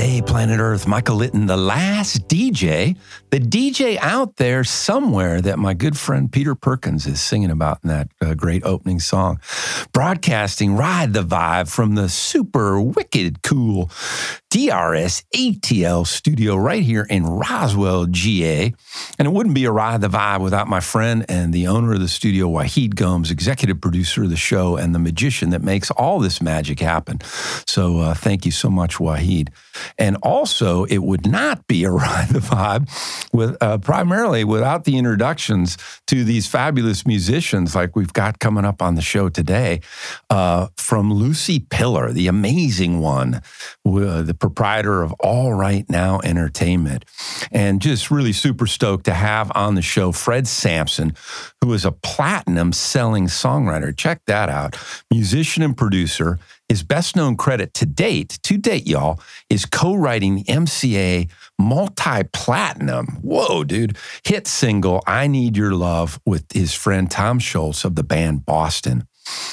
Good day, planet Earth. Michael Litton, the last DJ, the DJ out there somewhere that my good friend Peter Perkins is singing about in that uh, great opening song. Broadcasting Ride the Vibe from the super wicked cool DRS ATL studio right here in Roswell, GA. And it wouldn't be a Ride the Vibe without my friend and the owner of the studio, Wahid Gomes, executive producer of the show, and the magician that makes all this magic happen. So uh, thank you so much, Wahid. And also, it would not be a Ride the Vibe with uh, primarily without the introductions to these fabulous musicians like we've got coming up on the show today. Uh, from Lucy Piller, the amazing one, uh, the proprietor of All Right Now Entertainment. And just really super stoked to have on the show Fred Sampson, who is a platinum selling songwriter. Check that out. Musician and producer. His best known credit to date, to date, y'all, is co writing the MCA multi platinum, whoa, dude, hit single, I Need Your Love with his friend Tom Scholz of the band Boston.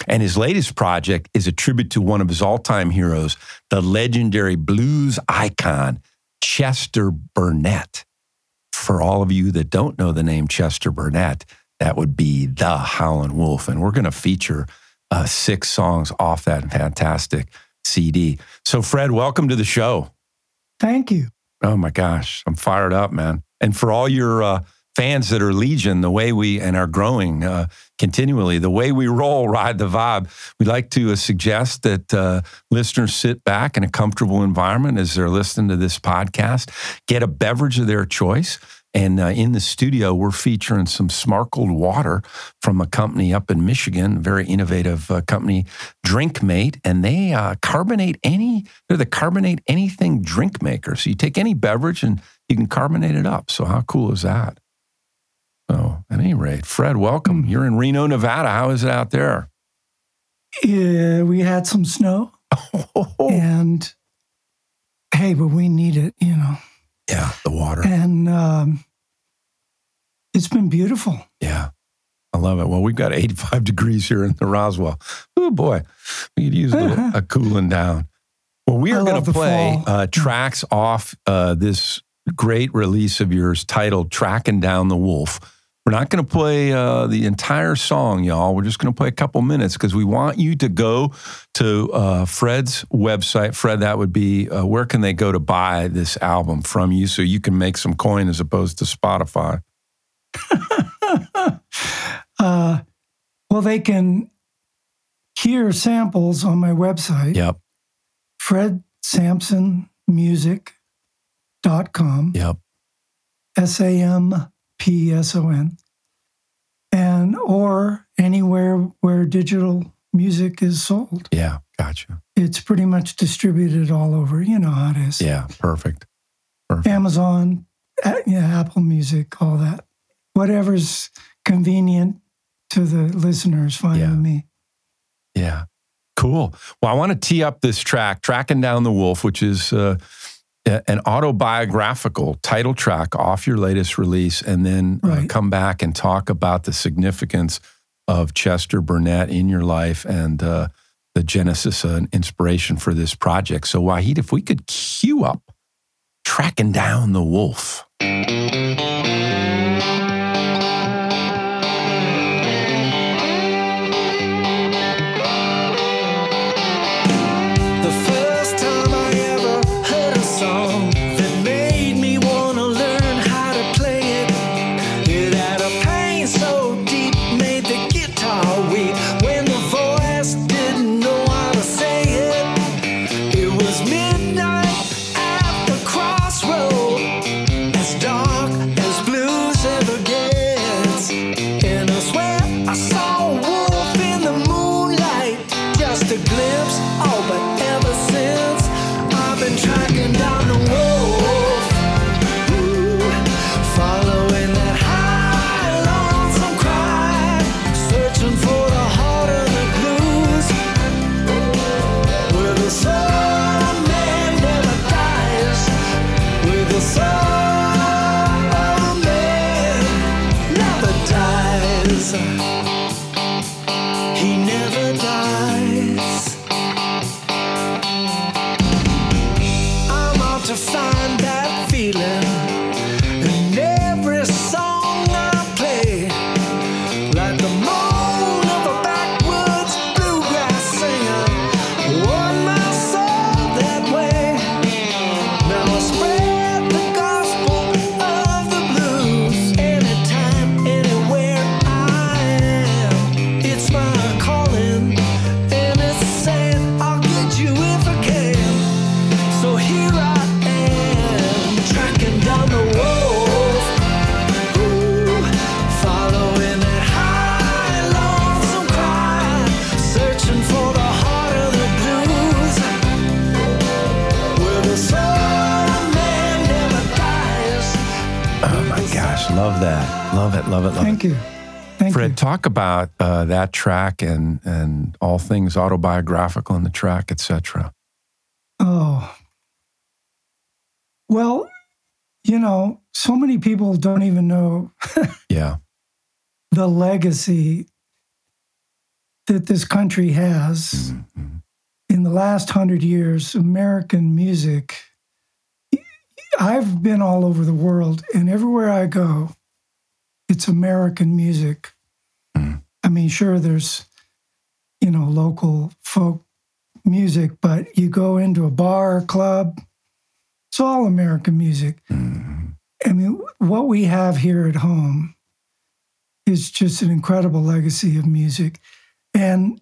And his latest project is a tribute to one of his all time heroes, the legendary blues icon, Chester Burnett. For all of you that don't know the name Chester Burnett, that would be the Howlin' Wolf. And we're going to feature uh, six songs off that fantastic CD. So, Fred, welcome to the show. Thank you. Oh my gosh, I'm fired up, man. And for all your uh, fans that are Legion, the way we and are growing uh, continually, the way we roll, ride the vibe, We'd like to uh, suggest that uh, listeners sit back in a comfortable environment as they're listening to this podcast, get a beverage of their choice. And uh, in the studio, we're featuring some sparkled water from a company up in Michigan, very innovative uh, company, Drinkmate, and they uh, carbonate any. They're the carbonate anything drink maker. So you take any beverage and you can carbonate it up. So how cool is that? So at any rate, Fred, welcome. You're in Reno, Nevada. How is it out there? Yeah, we had some snow, and hey, but we need it, you know. Yeah, the water. And um, it's been beautiful. Yeah. I love it. Well, we've got 85 degrees here in the Roswell. Oh boy, we could use a, little, a cooling down. Well, we are going to play uh, tracks off uh, this great release of yours titled "Tracking Down the Wolf." We're not going to play uh, the entire song, y'all. We're just going to play a couple minutes because we want you to go to uh, Fred's website. Fred, that would be uh, where can they go to buy this album from you so you can make some coin as opposed to Spotify? Uh, well, they can hear samples on my website, Yep, fredsampsonmusic.com, yep. S A M P S O N, and or anywhere where digital music is sold. Yeah, gotcha. It's pretty much distributed all over. You know how it is. Yeah, perfect. Perfect. Amazon, yeah, Apple Music, all that. Whatever's convenient to the listeners, fine Yeah. with me. Yeah. Cool. Well, I want to tee up this track, Tracking Down the Wolf, which is uh, an autobiographical title track off your latest release, and then uh, come back and talk about the significance of Chester Burnett in your life and uh, the genesis and inspiration for this project. So, Wahid, if we could cue up Tracking Down the Wolf. Talk about uh, that track and and all things autobiographical in the track, etc. Oh. Well, you know, so many people don't even know Yeah. the legacy that this country has. Mhm. In the last hundred years, American music, I've been all over the world, and everywhere I go, it's American music. Mm. I mean, sure, there's, you know, local folk music, but you go into a bar or club, it's all American music. Mhm. I mean, what we have here at home is just an incredible legacy of music. And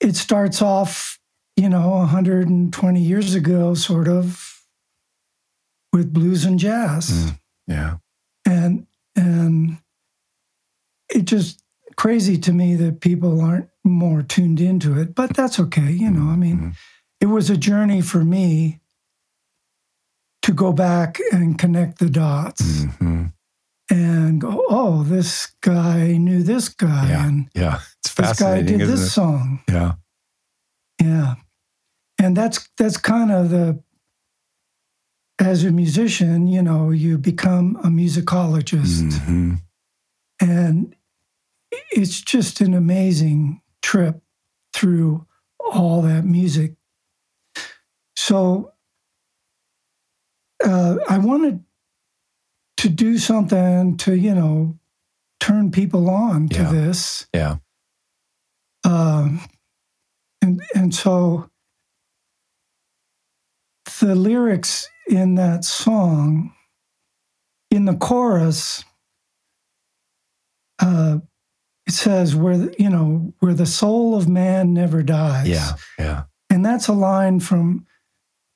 it starts off, you know, 120 years ago, sort of, with blues and jazz. Mm. Yeah. And and it just crazy to me that people aren't more tuned into it, but that's okay. You know, I mean, Mhm. it was a journey for me to go back and connect the dots Mhm. and go, oh, this guy knew this guy, Yeah. and Yeah. It's this guy did this it? song. Yeah. Yeah. And that's that's kind of the as a musician, you know, you become a musicologist. Mhm. And it's just an amazing trip through all that music. So uh, I wanted to do something to, you know, turn people on to Yeah. this. Yeah. Um, and and so the lyrics in that song, in the chorus, uh, it says where the, you know where the soul of man never dies. Yeah. Yeah. and that's a line from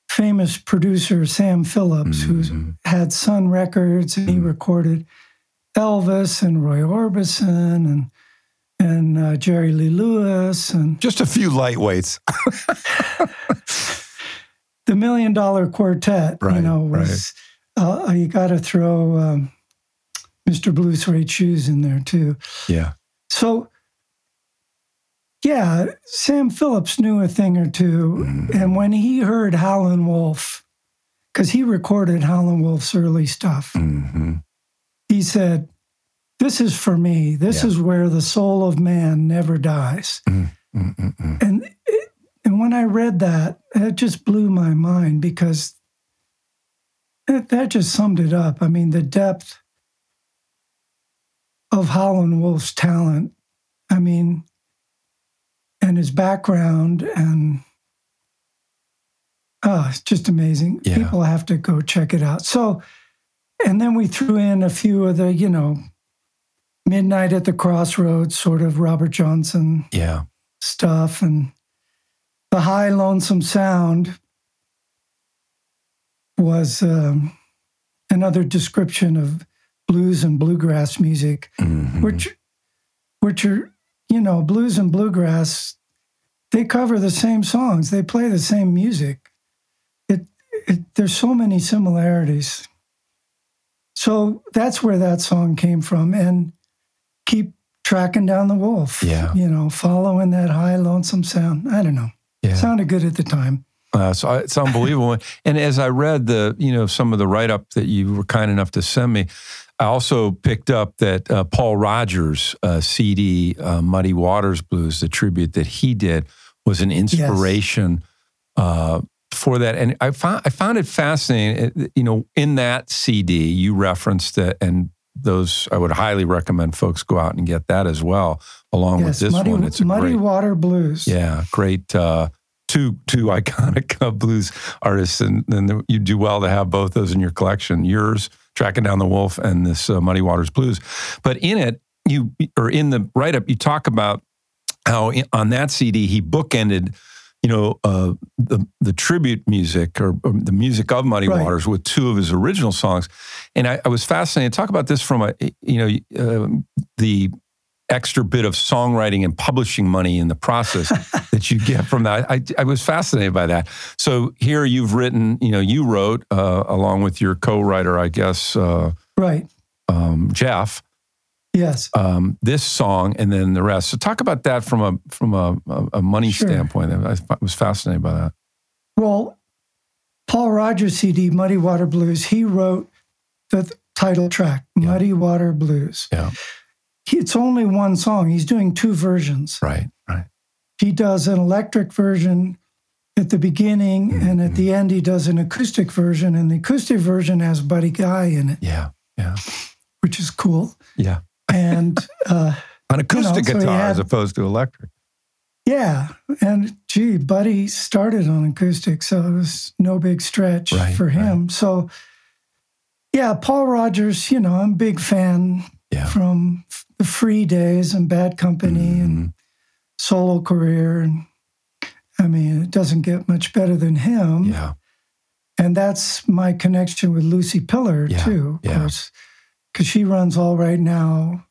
famous producer Sam Phillips, who's Mhm. had Sun Records, and he Mhm. recorded Elvis and Roy Orbison and and uh, Jerry Lee Lewis and Just a few lightweights. the Million Dollar Quartet. Right, you know, was uh, you got to throw um, Mr. Blue Suede Shoes in there too. Yeah. So, yeah, Sam Phillips knew a thing or 2 Mhm. and when he heard Howlin' Wolf, because he recorded Howlin' Wolf's early stuff, hmm he said, "This is for me. This Yeah. is where the soul of man never dies." Mm-mm-mm. And it, and when I read that, it just blew my mind because that, that just summed it up. I mean, the depth of Howlin' Wolf's talent. I mean, and his background and oh, it's just amazing. Yeah. People have to go check it out. So, and then we threw in a few of the, you know, Midnight at the Crossroads, sort of Robert Johnson Yeah. stuff and the high lonesome sound was um, another description of blues and bluegrass music Mhm. which which are you know blues and bluegrass they cover the same songs they play the same music it, it there's so many similarities so that's where that song came from and keep tracking down the wolf Yeah. you know following that high lonesome sound i don't know Yeah. sounded good at the time Uh, so it's unbelievable. and as I read the, you know, some of the write up that you were kind enough to send me, I also picked up that uh, Paul Rodgers' uh, CD, uh, Muddy Waters Blues, the tribute that he did, was an inspiration uh, for that. And I found I found it fascinating. You know, in that CD, you referenced it, and those I would highly recommend folks go out and get that as well, along with this muddy, one. It's muddy great, water blues yeah, great. Uh, two two iconic uh, blues artists, and, and you do well to have both those in your collection. Yours, tracking down the wolf, and this uh, Muddy Waters Blues. But in it, you or in the write up, you talk about how in, on that CD he bookended. You know uh, the the tribute music or, or the music of Muddy Right. Waters with two of his original songs, and I, I was fascinated. Talk about this from a you know um the extra bit of songwriting and publishing money in the process that you get from that. I, I was fascinated by that. So here you've written, you know, you wrote uh, along with your co-writer, I guess, uh, right um, Jeff Yes. um, this song and then the rest. So talk about that from a from a, a, money Sure. standpoint. I, I was fascinated by that. Well, Paul Rodgers' CD, Muddy Water Blues, he wrote the title track, Yeah. Muddy Water Blues. Yeah. It's only one song. He's doing two versions. Right, right. He does an electric version at the beginning, and at the end, he does an acoustic version. And the acoustic version has Buddy Guy in it, Yeah, yeah, which is cool. yeah. And uh, An acoustic so he guitar had- as opposed to electric. yeah, and gee, Buddy started on acoustic, so it was no big stretch Right, for him. So, yeah, Paul Rodgers, you know, I'm a big fan Yeah. from the Free Days and Bad Company and Mhm. solo career. And I mean, it doesn't get much better than him. Yeah, And that's my connection with Lucy Piller, Yeah, too, of yeah. course, because she runs all right now.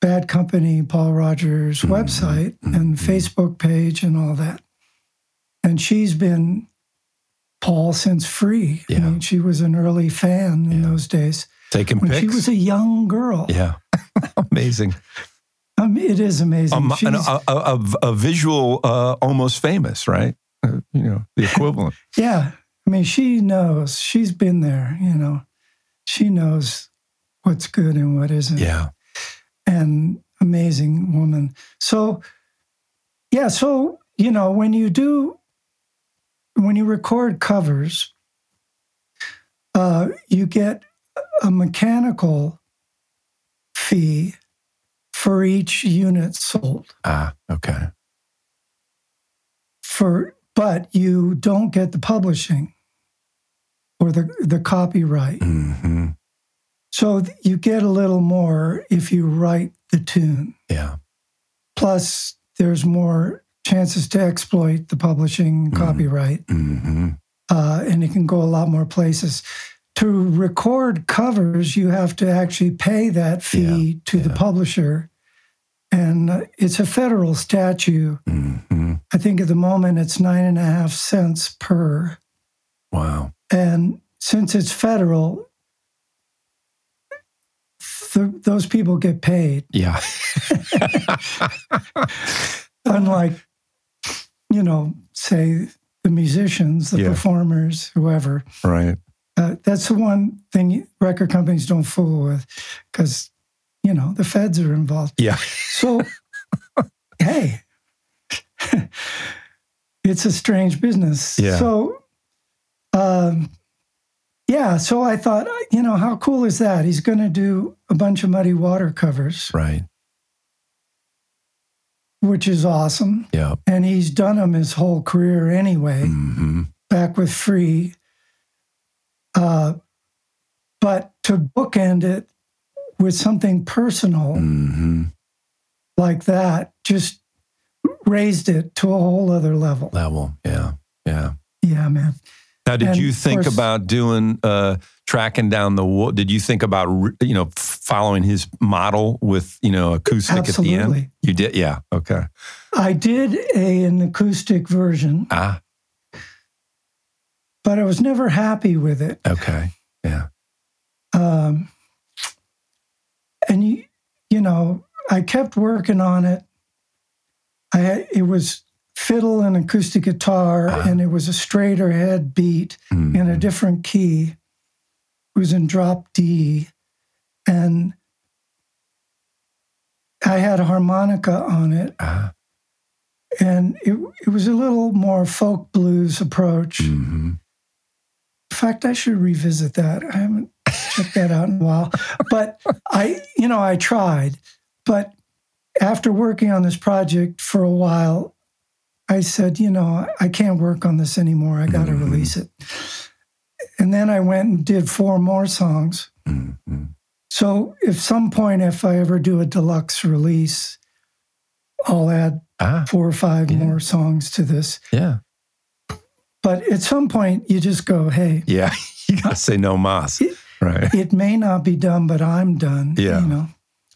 Bad Company, Paul Rodgers' Mhm, website and mhm. Facebook page and all that. And she's been Paul since free. Yeah. I mean, she was an early fan in those days taking when pics. she was a young girl. yeah, amazing. Mean, it is amazing. Um, an- She's- a, a, a, a visual, uh, almost famous, right? Uh, you know, the equivalent. Yeah. I mean, she knows. She's been there, you know. She knows what's good and what isn't. yeah, And amazing woman. So, yeah. So, you know, when you do, when you record covers, uh, you get a mechanical fee for each unit sold. ah, okay, For but you don't get the publishing or the the copyright. hmm So you get a little more if you write the tune. yeah, Plus, there's more chances to exploit the publishing Mhm. copyright, hmm uh, and it can go a lot more places. To record covers, you have to actually pay that fee to the publisher, and uh, it's a federal statute. hmm I think at the moment it's nine and a half cents per. wow, And since it's federal, th- those people get paid. yeah, Unlike, you know, say the musicians, the Yeah. performers, whoever. right, Uh, that's the one thing record companies don't fool with because, you know, the feds are involved. yeah, So, hey, it's a strange business. Yeah. So, um, yeah. So I thought, you know, how cool is that? He's going to do a bunch of Muddy Water covers, right, which is awesome. yeah, And he's done them his whole career anyway, mm-hmm. back with Free. Uh, but to bookend it with something personal hmm like that just raised it to a whole other level. level, yeah, yeah. Yeah, man. Now, did And you think course- about doing uh, tracking down the? Did you think about you know following his model with you know acoustic at the end? You did, yeah. Okay. I did a, an acoustic version, Ah, but I was never happy with it. okay. Yeah. Um, and you, you know, I kept working on it. I it was fiddle and acoustic guitar, Ah. and it was a straighter head beat in a different key. It was in drop D, and I had a harmonica on it, Ah, and it it was a little more folk blues approach. mhm. In fact, I should revisit that. I haven't checked that out in a while. But I, you know, I tried. But after working on this project for a while, I said, you know, I can't work on this anymore. I got to Mhm. release it. And then I went and did four more songs. Mhm. So if some point, if I ever do a deluxe release, I'll add Ah, four or five Yeah. more songs to this. yeah, But at some point, you just go, hey, yeah. you gotta say no mas, right? it may not be done, but I'm done. Yeah. You know,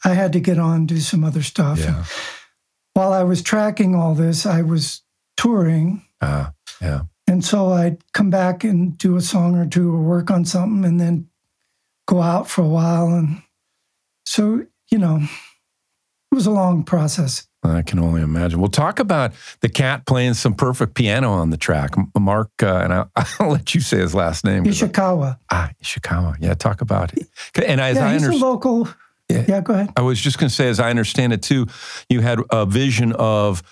I had to get on do some other stuff. Yeah. While I was tracking all this, I was touring. Ah, yeah. And so I'd come back and do a song or two or work on something and then go out for a while. And so, you know, it was a long process. I can only imagine. We'll talk about the cat playing some perfect piano on the track. Mark, uh, and I'll, I'll, let you say his last name. Ishikawa. Ah, Ishikawa. Yeah, talk about it. And as yeah, I a local. Yeah. yeah, go ahead. I was just going to say, as I understand it too, you had a vision of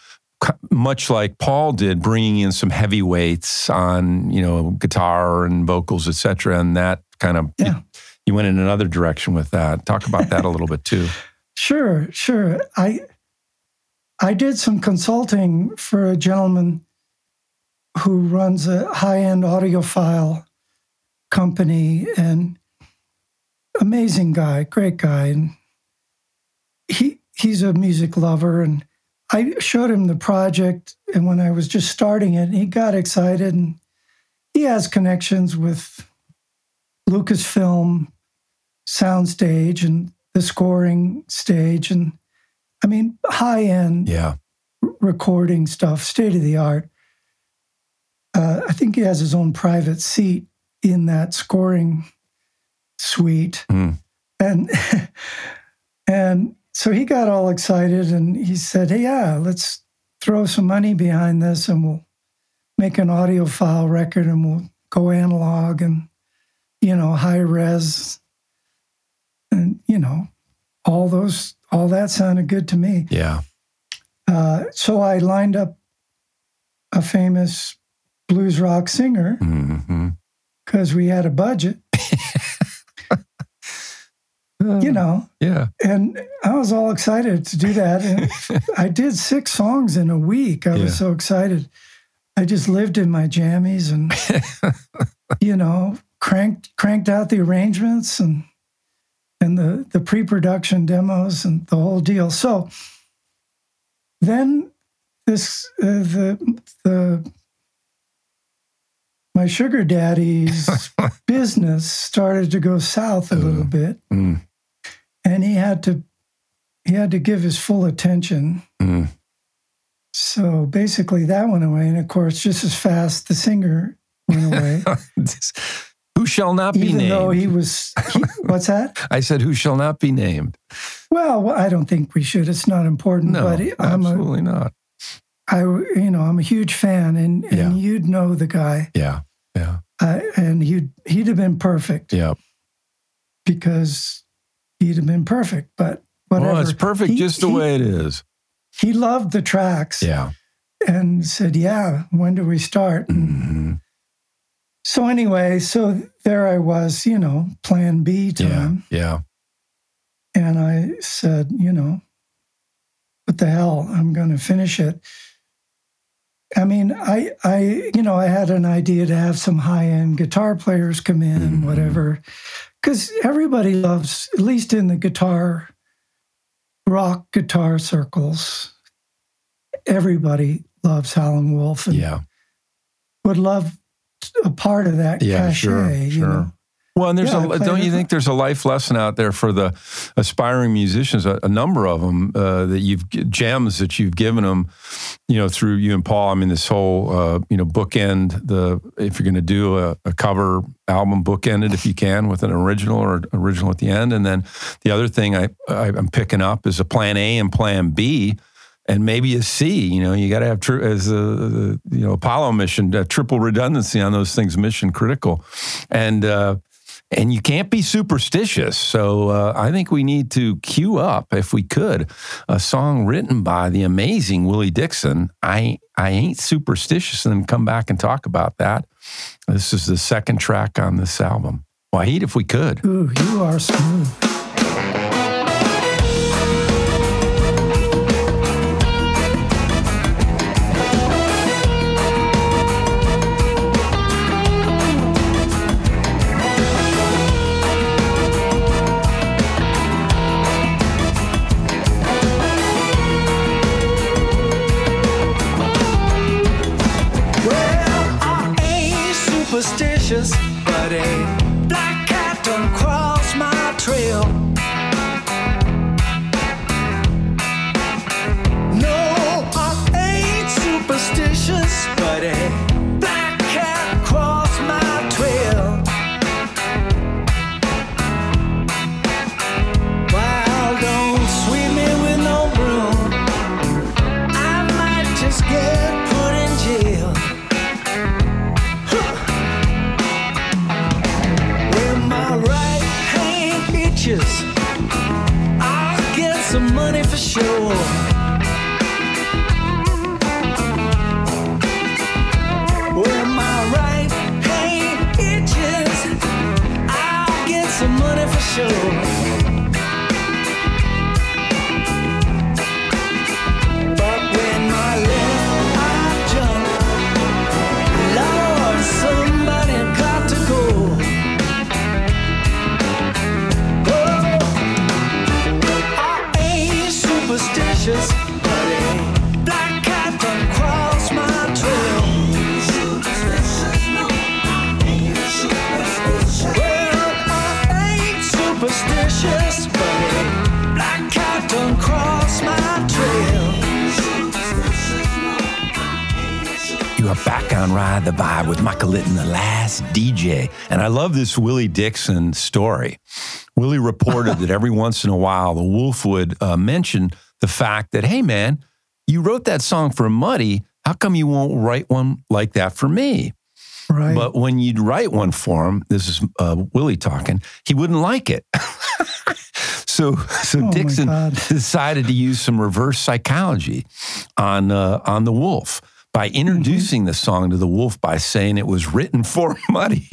much like Paul did, bringing in some heavyweights on, you know, guitar and vocals, etc., and that kind of yeah. you, you went in another direction with that. Talk about that a little bit too. Sure, sure. I I did some consulting for a gentleman who runs a high-end audiophile company and amazing guy, great guy. And he he's a music lover and I showed him the project and when I was just starting it, he got excited and he has connections with Lucasfilm soundstage and the scoring stage and I mean high end yeah. recording stuff, state of the art. Uh, I think he has his own private seat in that scoring suite, mm. and and so he got all excited and he said, "Hey, yeah, let's throw some money behind this and we'll make an audiophile record and we'll go analog and you know high res and you know all those all that sounded good to me. Yeah. Uh, so I lined up a famous blues rock singer because mm-hmm. we had a budget. you know. Yeah. And I was all excited to do that. And I did six songs in a week. I Yeah. was so excited. I just lived in my jammies and, you know, cranked cranked out the arrangements and and the the pre-production demos and the whole deal. So then this uh, the the my sugar daddy's business started to go south a little bit. Mm, and he had to he had to give his full attention. Mm. so basically that went away. And of course just as fast the singer went away who shall not be even named? though he was he, what's that I said, who shall not be named? well i don't think we should it's not important No, but i'm a absolutely not. i you know i'm a huge fan and, and Yeah. you'd know the guy Yeah. Yeah. uh, and he'd he'd have been perfect Yeah. because he'd have been perfect but whatever Well, it's perfect He- just the he- way it is. he loved the tracks Yeah. and said yeah when do we start And hmm So anyway, so there I was, you know, plan B Yeah. time. Yeah. And I said, you know, what the hell? I'm going to finish it. I mean, I, I, you know, I had an idea to have some high end guitar players come in and Mhm. whatever, because everybody loves, at least in the guitar, rock guitar circles, everybody loves Howlin' Wolf and Yeah. would love a part of that Yeah, cachet. sure, You sure. know? Well, and there's Yeah, a don't you think there's a life lesson out there for the aspiring musicians? A, a number of them uh, that you've gems that you've given them, you know, through you and Paul. I mean, this whole uh, you know bookend the if you're going to do a, a cover album, bookend it if you can with an original or original at the end, and then the other thing I, I I'm picking up is a plan A and plan B. And maybe a C, you know, you got to have tri- as a, you know Apollo mission, triple redundancy on those things, mission critical, and uh, and you can't be superstitious. So uh, I think we need to cue up, if we could, a song written by the amazing Willie Dixon. I I ain't superstitious, and then come back and talk about that. This is the second track on this album. Why, Wahid, if we could. Ooh, you are smooth. Superstitious, this Willie Dixon story. Willie reported that every once in a while the Wolf would uh, mention the fact that, hey, man, you wrote that song for Muddy. How come you won't write one like that for me? Right. But when you'd write one for him, this is uh, Willie talking, he wouldn't like it. so, so Oh, Dixon decided to use some reverse psychology on uh, on the Wolf by introducing the song to the Wolf by saying it was written for Muddy.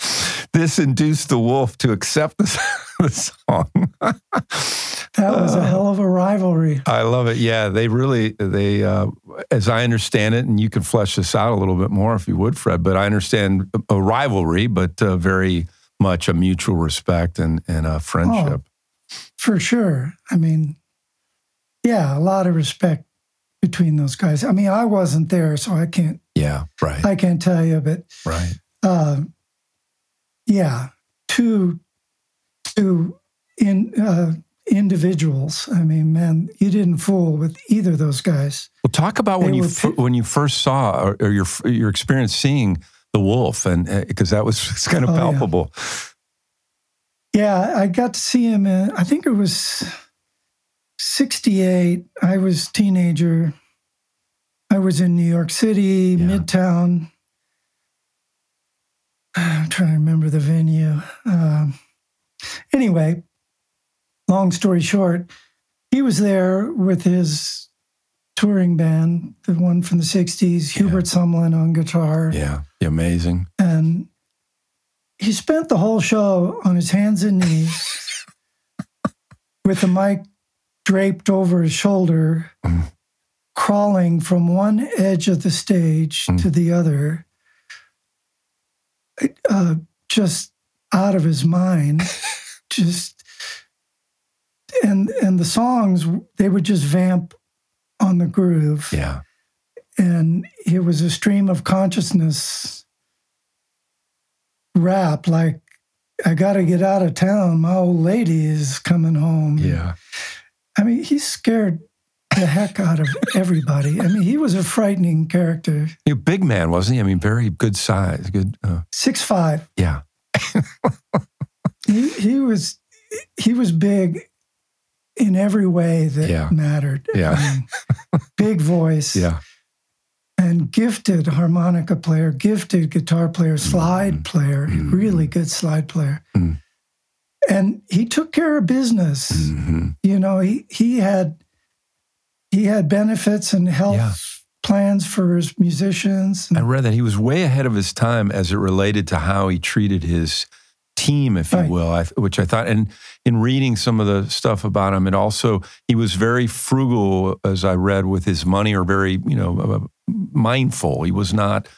this induced the Wolf to accept the, the song. that was a hell of a rivalry. I love it. Yeah, they really they uh, as I understand it, and you can flesh this out a little bit more if you would, Fred. But I understand a- rivalry, but uh, very much a mutual respect and and a friendship. For sure. I mean, yeah, a lot of respect between those guys. I mean, I wasn't there, so I can't Yeah, right, I can't tell you, but right. uh, yeah, two two in uh, individuals. I mean, man, you didn't fool with either of those guys. Well, talk about when you when you first saw or, or your your experience seeing the wolf, and because that was it's kind of Oh, yeah. palpable. Yeah, I got to see him. In, I think it was '68. I was teenager. I was in New York City, Yeah. Midtown. I'm trying to remember the venue. Um, anyway, long story short, he was there with his touring band, the one from the '60s, Yeah. Hubert Sumlin on guitar, Yeah, amazing. and he spent the whole show on his hands and knees with the mic draped over his shoulder, Mm. crawling from one edge of the stage Mm. to the other, uh, just out of his mind. just and and the songs they would just vamp on the groove. Yeah, and it was a stream of consciousness rap like i gotta get out of town. My old lady is coming home. Yeah, i mean he scared the heck out of everybody i mean he was a frightening character He a big man, wasn't he? I mean, very good size. Good. Uh, six five yeah, he, he was he was big in every way that Yeah. mattered Yeah. I mean, big voice yeah, and gifted harmonica player, gifted guitar player, slide Mhm. player, Mhm. really good slide player. Mm. And he took care of business. hmm You know, he he had he had benefits and health Yeah. plans for his musicians. I read that he was way ahead of his time as it related to how he treated his team, if you Right. will, I, which I thought, and in reading some of the stuff about him, it also, he was very frugal, as I read, with his money or very, you know, uh, mindful. He was not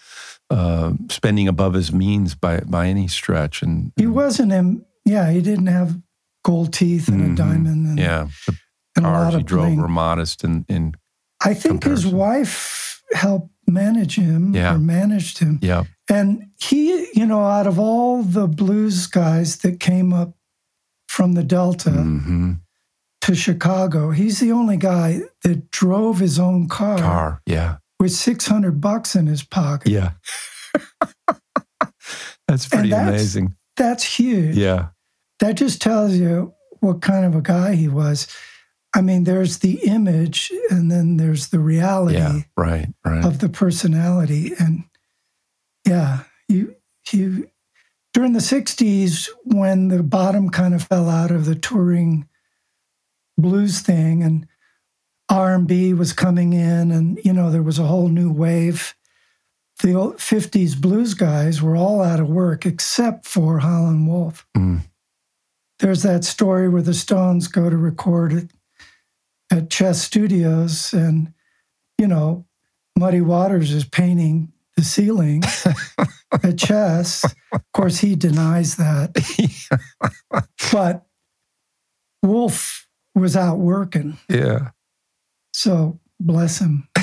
uh, spending above his means by, by any stretch. And he wasn't him. Yeah, he didn't have gold teeth and Mhm. a diamond and, yeah, the and cars he drove were modest and, and I think his wife helped manage him Yeah. or managed him. yeah, And he, you know, out of all the blues guys that came up from the Delta hmm to Chicago, he's the only guy that drove his own car, car, yeah, with 600 bucks in his pocket. yeah. That's pretty that's- amazing. That's huge. Yeah, That just tells you what kind of a guy he was. I mean, there's the image and then there's the reality yeah, right, right. of the personality. And yeah, you you during the '60s when the bottom kind of fell out of the touring blues thing, and R&B was coming in, and you know there was a whole new wave. The old '50s blues guys were all out of work except for Howlin' Wolf. Mm. There's that story where the Stones go to record it at Chess Studios, and you know Muddy Waters is painting the ceiling at Chess. Of course, he denies that, but Wolf was out working, yeah. so bless him.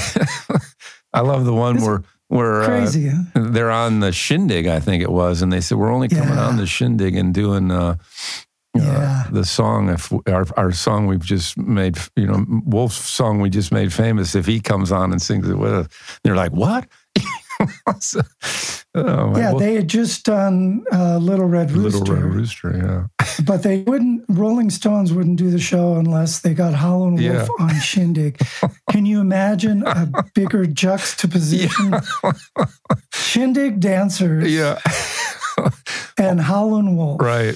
I love the one It's where where uh, Crazy, huh? they're on the shindig, I think it was, and they said we're only coming Yeah. on the shindig and doing uh, uh. The song. If our our song we've just made, you know, Wolf's song we just made famous. If he comes on and sings it with us, they're like, "What?" So- oh, yeah, they had just done uh, Little Red Rooster, Little Red Rooster, yeah. but they wouldn't. Rolling Stones wouldn't do the show unless they got Howlin' Wolf Yeah. on Shindig. Can you imagine a bigger juxtaposition? Shindig dancers Yeah, and Howlin' Wolf. right.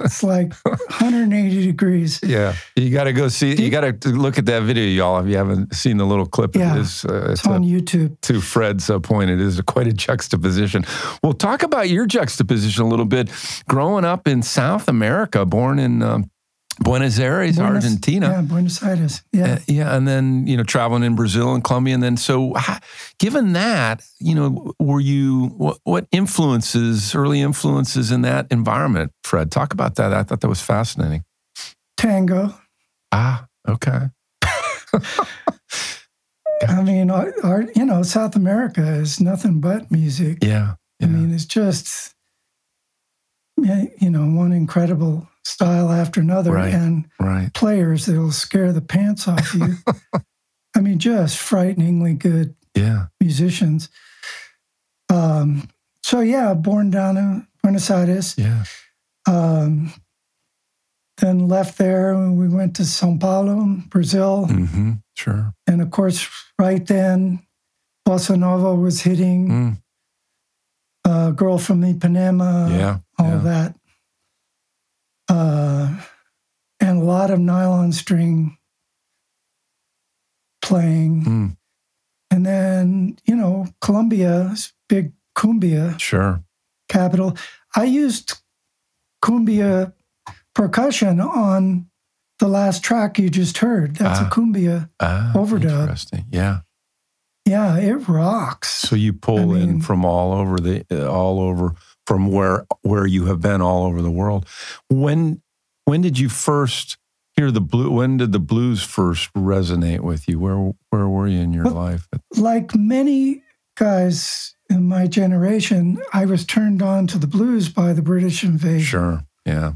It's like 180 degrees. Yeah, you got to go see. You got to look at that video, y'all. If you haven't seen the little clip, Yeah, it is. Uh, It's it's a, on YouTube. to Fred's point, it is quite a juxtaposition. Well, talk about your juxtaposition a little bit. Growing up in South America, born in um, Buenos Aires, Buenos- Argentina. Yeah, Buenos Aires. Yeah. Uh, yeah, and then you know traveling in Brazil and Colombia, and then so ha- given that, you know, were you what, what influences, early influences in that environment, Fred? Talk about that. I thought that was fascinating. Tango. Ah, okay, I mean, our, our, you know, South America is nothing but music. yeah, yeah, I mean, it's just, you know, one incredible style after another, Right. and right, players that'll scare the pants off you. I mean, just frighteningly good yeah, musicians. Um, so yeah, born down in Buenos Aires. yeah, Um, then left there, and we went to São Paulo, Brazil, mm-hmm, sure, and of course, right then, bossa nova was hitting. Mm. Uh, girl from Ipanema, yeah, all yeah. that, uh, and a lot of nylon string playing, Mm, and then you know, Colombia's big cumbia sure, capital. I used cumbia percussion on the last track you just heard. That's Ah. a cumbia. ah, Overdub. Interesting, yeah. Yeah, it rocks. So you pull I in mean- from all over the uh, all over from where where you have been all over the world. When when did you first hear the blue? When did the blues first resonate with you? Where where were you in your Well, life? Like many guys in my generation, I was turned on to the blues by the British invasion. Sure, yeah.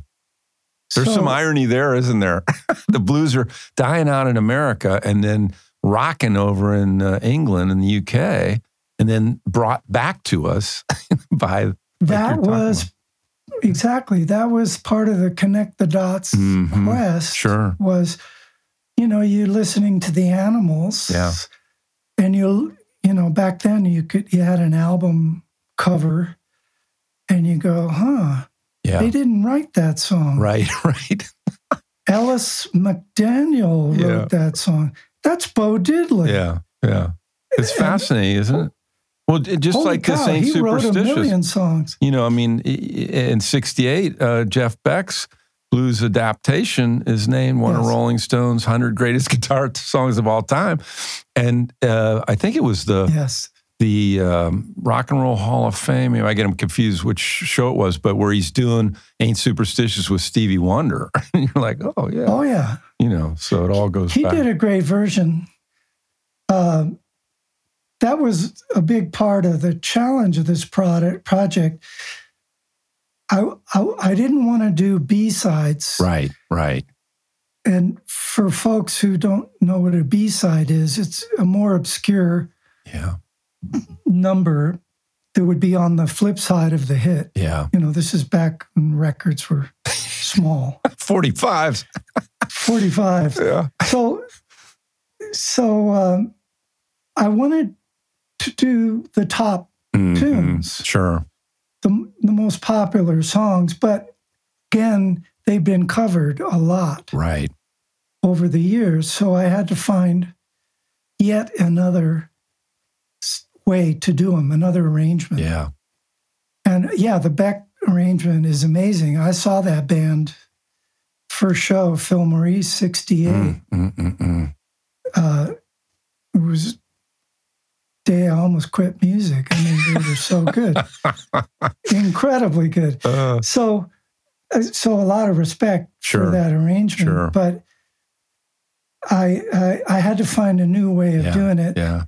There's So- some irony there, isn't there? the blues are dying out in America and then rocking over in uh, England and the UK, and then brought back to us by that you're talking was exactly that was part of the connect the dots Mhm. quest. Sure. was you know you listening to the animals. Yeah. and you you know back then you could you had an album cover, and you go, huh? yeah. They didn't write that song. Right, right. Ellas McDaniel Yeah. wrote that song. That's Bo Diddley. Yeah, yeah. It's fascinating, isn't it? Well, just Holy like this cow, ain't he wrote a superstitious. million songs. You know, I mean, in '68, uh, Jeff Beck's blues adaptation is named one of Rolling Stone's 100 greatest guitar songs of all time, and uh, I think it was the Yes. the um, Rock and Roll Hall of Fame. I get him confused which show it was, but where he's doing "Ain't Superstitious" with Stevie Wonder, and you're like, oh yeah, Oh yeah. you know. So it all goes He back. did a great version. Um, that was a big part of the challenge of this product project. I, I, I didn't want to do B sides. Right, right. And for folks who don't know what a B side is, it's a more obscure Yeah, number that would be on the flip side of the hit. yeah. You know, this is back when records were small, 45s. 45. Yeah. So, so um, I wanted to do the top, Mhm. Tunes. Sure. the, the most popular songs, but again, they've been covered a lot Right. over the years. So I had to find yet another way to do them, another arrangement. Yeah. And yeah, the Beck arrangement is amazing. I saw that band first show, Fillmore East, 68. Mm, mm, mm, mm. Uh, it was day I almost quit music. I mean, they were so good, incredibly good. Uh, So, uh, so a lot of respect Sure. for that arrangement. Sure. But I, I, I had to find a new way of Yeah. doing it. yeah.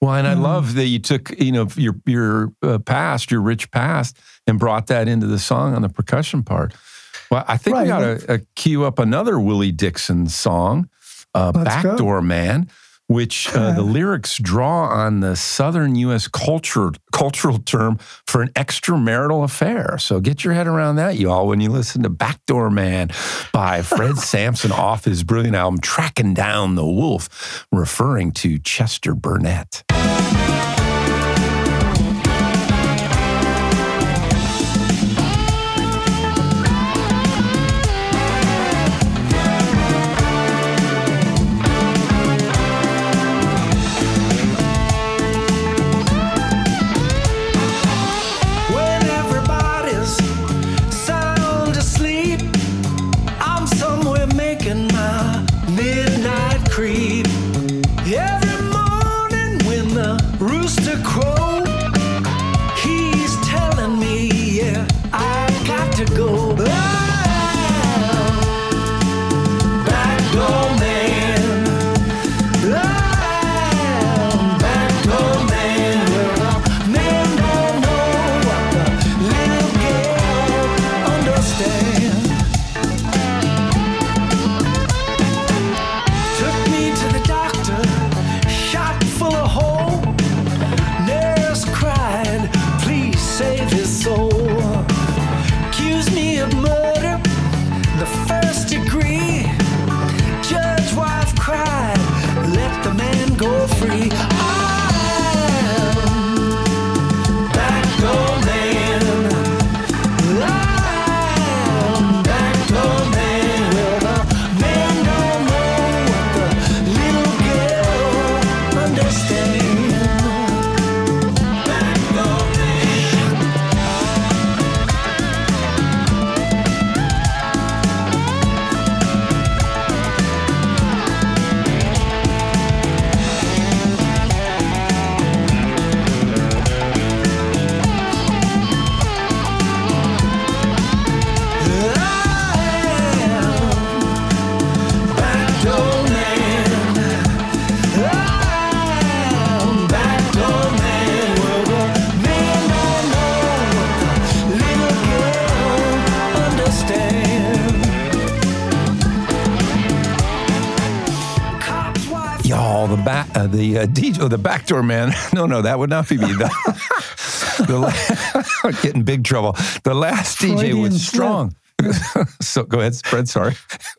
Well, and I Um, love that you took, you know, your your uh, past, your rich past, and brought that into the song on the percussion part. Well, I think we Right, got to uh, cue up another Willie Dixon song, uh, Let's go. "Backdoor Man." Which uh, the lyrics draw on the Southern U.S. culture cultural term for an extramarital affair. So get your head around that, y'all, when you listen to "Backdoor Man" by Fred Sampson off his brilliant album "Tracking Down the Wolf," referring to Chester Burnett. Uh, the DJ, oh, the backdoor man. No, no, that would not be me. The, the la- get in big trouble. The last DJ Freudian was slip. strong. so go ahead, Fred. Sorry.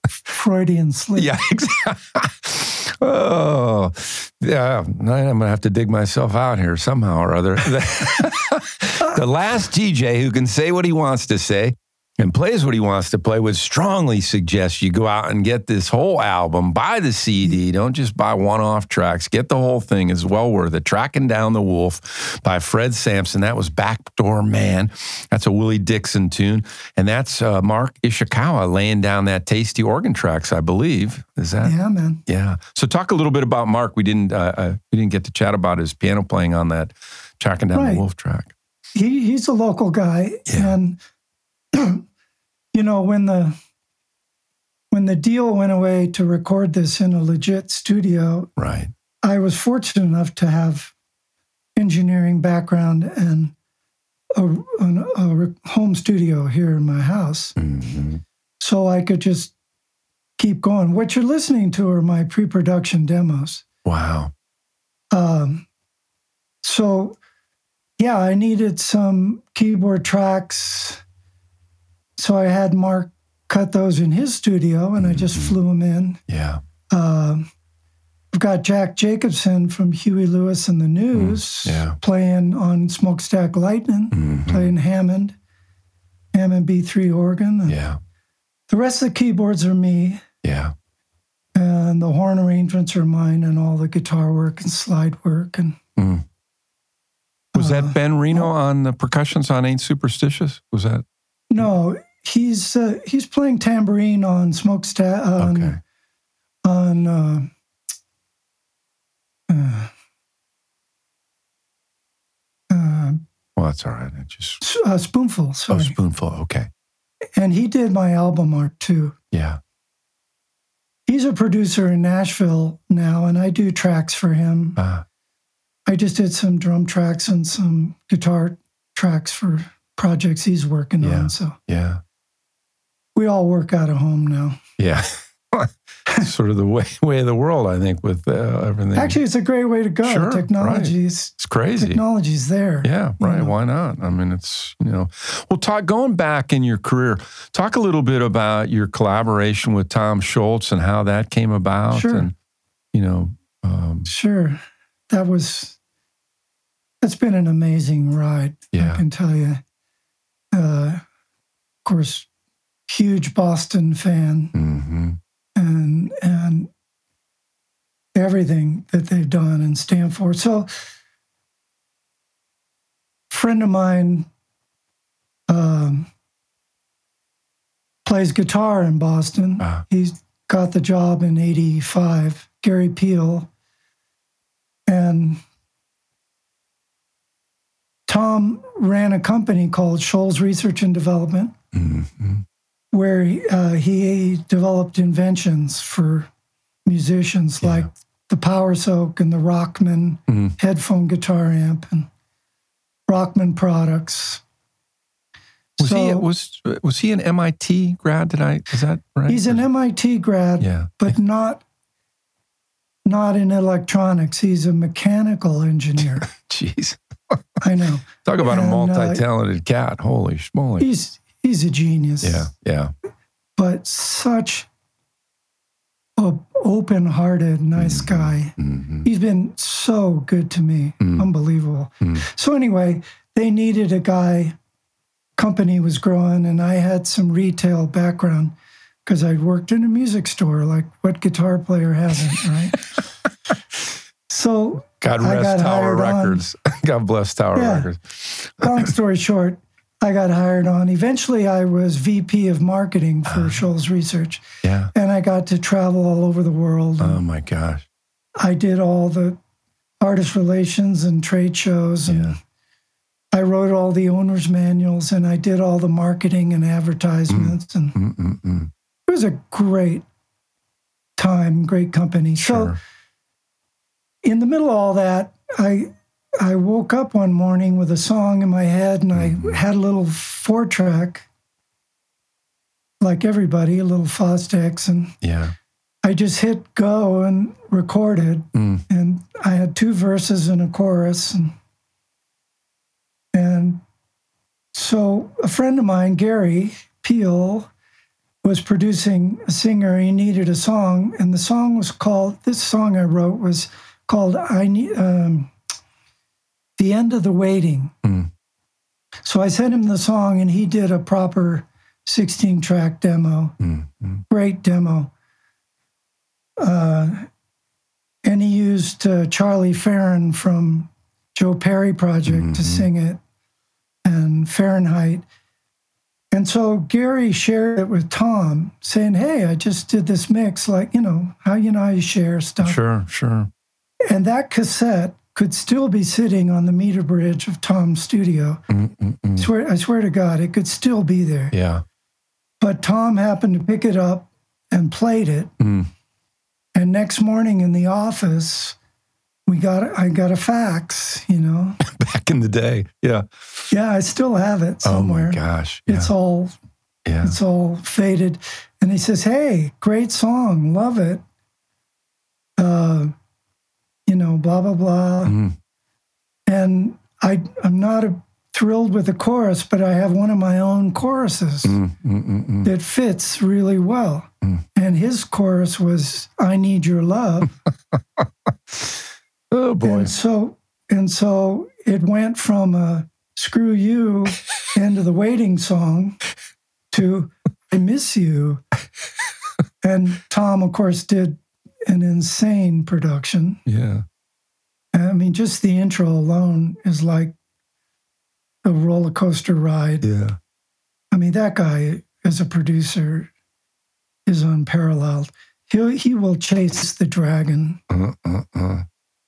Freudian slip. Yeah, exactly. Oh, yeah. I'm gonna have to dig myself out here somehow or other. the last DJ who can say what he wants to say and plays what he wants to play would strongly suggest you go out and get this whole album, buy the CD. Don't just buy one-off tracks. Get the whole thing. is well worth it. Tracking Down the Wolf by Fred Sampson. That was Backdoor Man. That's a Willie Dixon tune, and that's uh, Mark Ishikawa laying down that tasty organ tracks, I believe. Is that? Yeah, man. Yeah. So talk a little bit about Mark. We didn't uh, uh, we didn't get to chat about his piano playing on that tracking down Right. the wolf track. He he's a local guy, Yeah. and you know when the when the deal went away to record this in a legit studio, Right. I was fortunate enough to have engineering background and a, an- a home studio here in my house, hmm so I could just keep going. What you're listening to are my pre-production demos. Wow. Um, so, yeah, I needed some keyboard tracks. So I had Mark cut those in his studio and I just Mhm. flew them in. Yeah. Um, I've got Jack Jacobson from Huey Lewis and the News Mm, yeah. playing on Smokestack Lightning, Mhm. playing Hammond, Hammond B3 organ. Yeah. The rest of the keyboards are me, Yeah. and the horn arrangements are mine, and all the guitar work and slide work. And Mm. Was Uh, that Ben Reno on the percussions on Ain't Superstitious? Was that No, he's uh, he's playing tambourine on Smokestack on okay? on uh, uh, uh, Well, that's all right. It just uh, spoonful. oh, spoonful. Okay. and he did my album art too. Yeah. He's a producer in Nashville now, and I do tracks for him. Uh, I just did some drum tracks and some guitar tracks for projects he's working Yeah. on. So yeah. We all work out of home now. Yeah. sort of the way way of the world. I think with uh, everything. Actually, it's a great way to go. Sure, technology's it's crazy. technology's there. Yeah, right. know. Why not? I mean, it's you know. Well, talk going back in your career. Talk a little bit about your collaboration with Tom Scholz and how that came about. Sure. And you know, um, Sure. That was, that's been an amazing ride. Yeah. I can tell you. Uh, of course, huge Boston fan mhm. and, and everything that they've done and stand for. So, friend of mine um, plays guitar in Boston. Ah. He's got the job in 85, Gary Peel. And Tom ran a company called Scholz Research and Development, Mhm. Where uh, he developed inventions for musicians Yeah. like the Power Soak and the Rockman Mhm. headphone guitar amp and Rockman products. Was he was was he an MIT grad? Did I is that right? He's an MIT grad, yeah. but not not in electronics. He's a mechanical engineer. Jeez, I know. talk about a And, uh, multi-talented cat. Holy schmoly! He's he's a genius. Yeah, yeah. But such a open-hearted, nice Mhm. guy. hmm He's been so good to me. Mm. Unbelievable. Mm. So anyway, they needed a guy. Company was growing, and I had some retail background because I'd worked in a music store. Like, what guitar player hasn't, right? so, God rest Tower hired on- Records. God bless Tower Yeah. Records. long story short, I got hired on. Eventually, I was VP of marketing for ah. Scholz Research, Yeah. and I got to travel all over the world. Oh my gosh. I did all the artist relations and trade shows, and Yeah. I wrote all the owners' manuals, and I did all the marketing and advertisements, mm. and Mm-mm-mm. it was a great time, great company. So, Sure. in the middle of all that, I I woke up one morning with a song in my head, and. I had a little four track, like everybody, a little Fostex, and Yeah. I just hit go and recorded, Mm. and I had two verses and a chorus, and and so a friend of mine, Gary Peel, was producing a singer. He needed a song, and the song was called. This song I wrote was called "I Need." Um, the end of the waiting. Mm. So I sent him the song, and he did a proper 16 track demo Mm. Mm. great demo. Uh, and he used uh, Charlie Farren from Joe Perry Project to Mhm. sing it and Farrenheit. And so Gary shared it with Tom, saying, Hey, I just did this mix, like, you know, how you know how you share stuff. Sure. Sure. And that cassette could still be sitting on the meter bridge of Tom's studio. Mm-mm-mm. swear, I swear to God, it could still be there. Yeah. But Tom happened to pick it up and played it. Mm. And next morning in the office, we got I got a fax, you know. Back in the day. Yeah. Yeah, I still have it somewhere. Oh my gosh. Yeah. It's all yeah. it's all faded. And he says, Hey, great song, love it. Uh, you know, blah blah blah. Mm. And I I'm not a, thrilled with the chorus, but I have one of my own choruses Mm. Mm-mm-mm. that fits really well. Mm. And his chorus was I need your love. Oh boy. And so and so it went from a screw you end of the waiting song to I miss you. And Tom, of course, did an insane production. Yeah. I mean, just the intro alone is like a roller coaster ride. Yeah. I mean, that guy as a producer is unparalleled. He he will chase the dragon. Uh, uh, uh.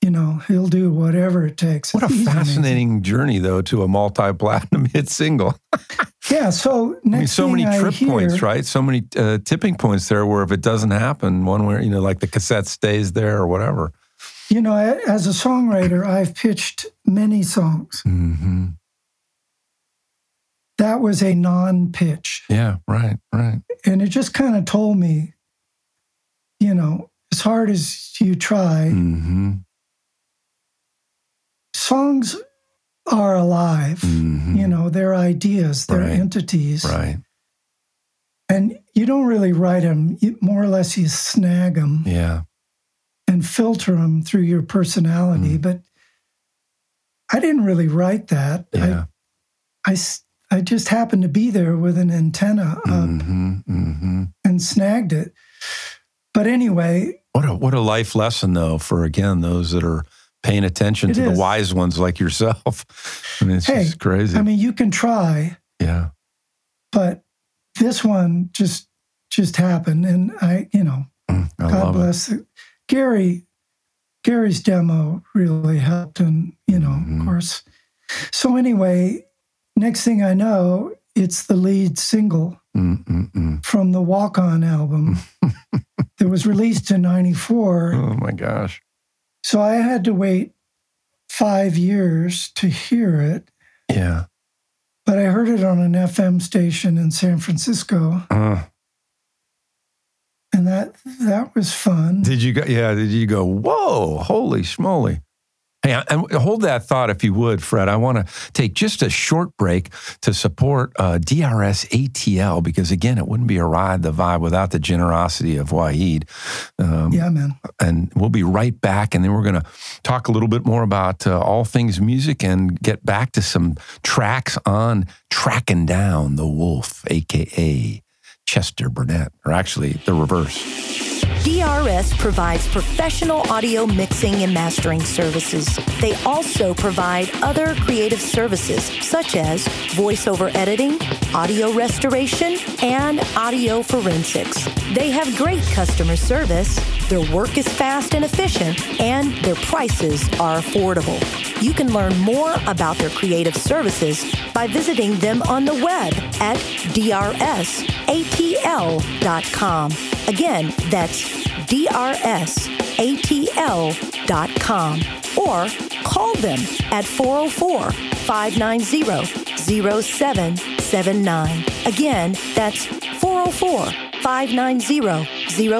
You know, he'll do whatever it takes. What a He's amazing. fascinating journey, though, to a multi-platinum hit single. Yeah. So next I mean, so many trip hear, points, right? So many uh, tipping points there, where if it doesn't happen, one where you know, like the cassette stays there or whatever. You know, as a songwriter, I've pitched many songs. hmm That was a non-pitch, Yeah. Right. Right. and it just kind of told me, you know, as hard as you try, hmm songs are alive. hmm You know, they're ideas, they're Right. entities. Right. And you don't really write them, you, more or less, you snag them Yeah. and filter them through your personality. Mm. But I didn't really write that. Yeah. I, I, I just happened to be there with an antenna up hmm hmm and snagged it. But anyway, What a what a life lesson though for again those that are paying attention It to is. the wise ones like yourself. I mean, it's Hey, just crazy. I mean, you can try, yeah. but this one just just happened, and I, you know, Mm, I God bless. Gary. Gary's demo really helped, and you know, Mhm. of course. So anyway, next thing I know, it's the lead single. Mm, mm, mm. from the Walk On album that was released in '94. Oh my gosh. So I had to wait five years to hear it, Yeah. but I heard it on an FM station in San Francisco, Uh, and that that was fun. did you go? Yeah. Did you go? Whoa! Holy schmoly! Hey, and hold that thought if you would, Fred. I want to take just a short break to support uh, DRS ATL because again, it wouldn't be a ride the vibe without the generosity of Wahid. Um, yeah, man. and we'll be right back. And then we're going to talk a little bit more about uh, all things music and get back to some tracks on Tracking Down the Wolf, AKA Chester Burnett, or actually the reverse. DRS provides professional audio mixing and mastering services. They also provide other creative services such as voiceover editing, audio restoration, and audio forensics. They have great customer service, their work is fast and efficient, and their prices are affordable. You can learn more about their creative services by visiting them on the web at drsatl.com. Again, that's drsatl.com or call them at 404 590 0779. Again, that's 404 590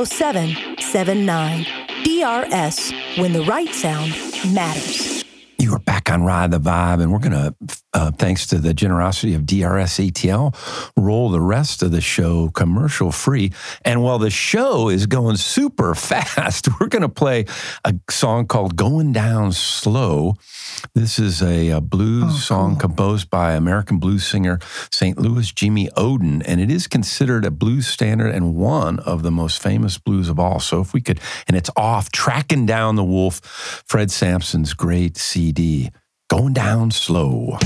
0779. DRS, when the right sound matters. You are back on Ride the Vibe, and we're going to, uh, thanks to the generosity of DRS ATL, roll the rest of the show commercial free. And while the show is going super fast, we're going to play a song called Going Down Slow. This is a, a blues Oh, song cool. composed by American blues singer St. Louis Jimmy Oden, and it is considered a blues standard and one of the most famous blues of all. So if we could, and it's off Tracking Down the Wolf, Fred Sampson's great CD, Going Down Slow.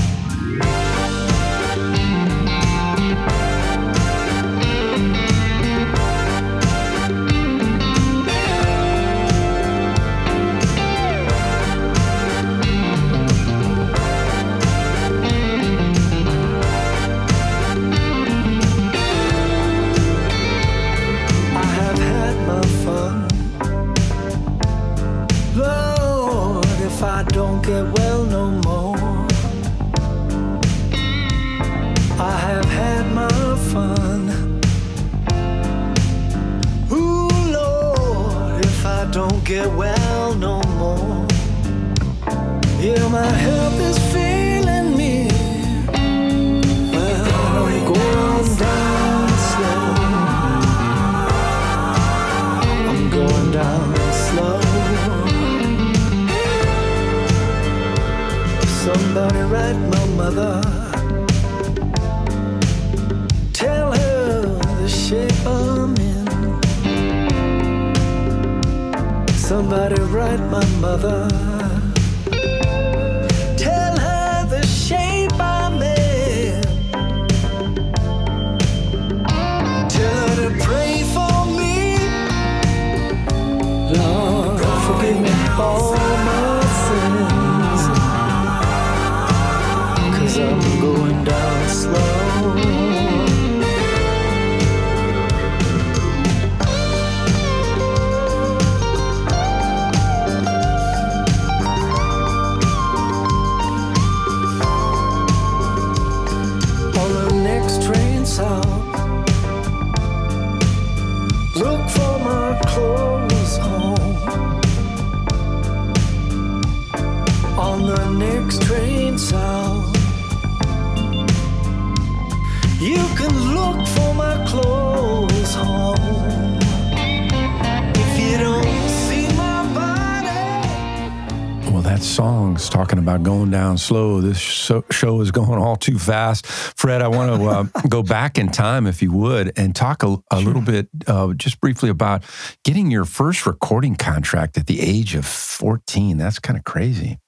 About going down slow. This show, show is going all too fast. Fred, I want to uh, go back in time, if you would, and talk a, a little bit, uh, just briefly, about getting your first recording contract at the age of 14. That's kind of crazy.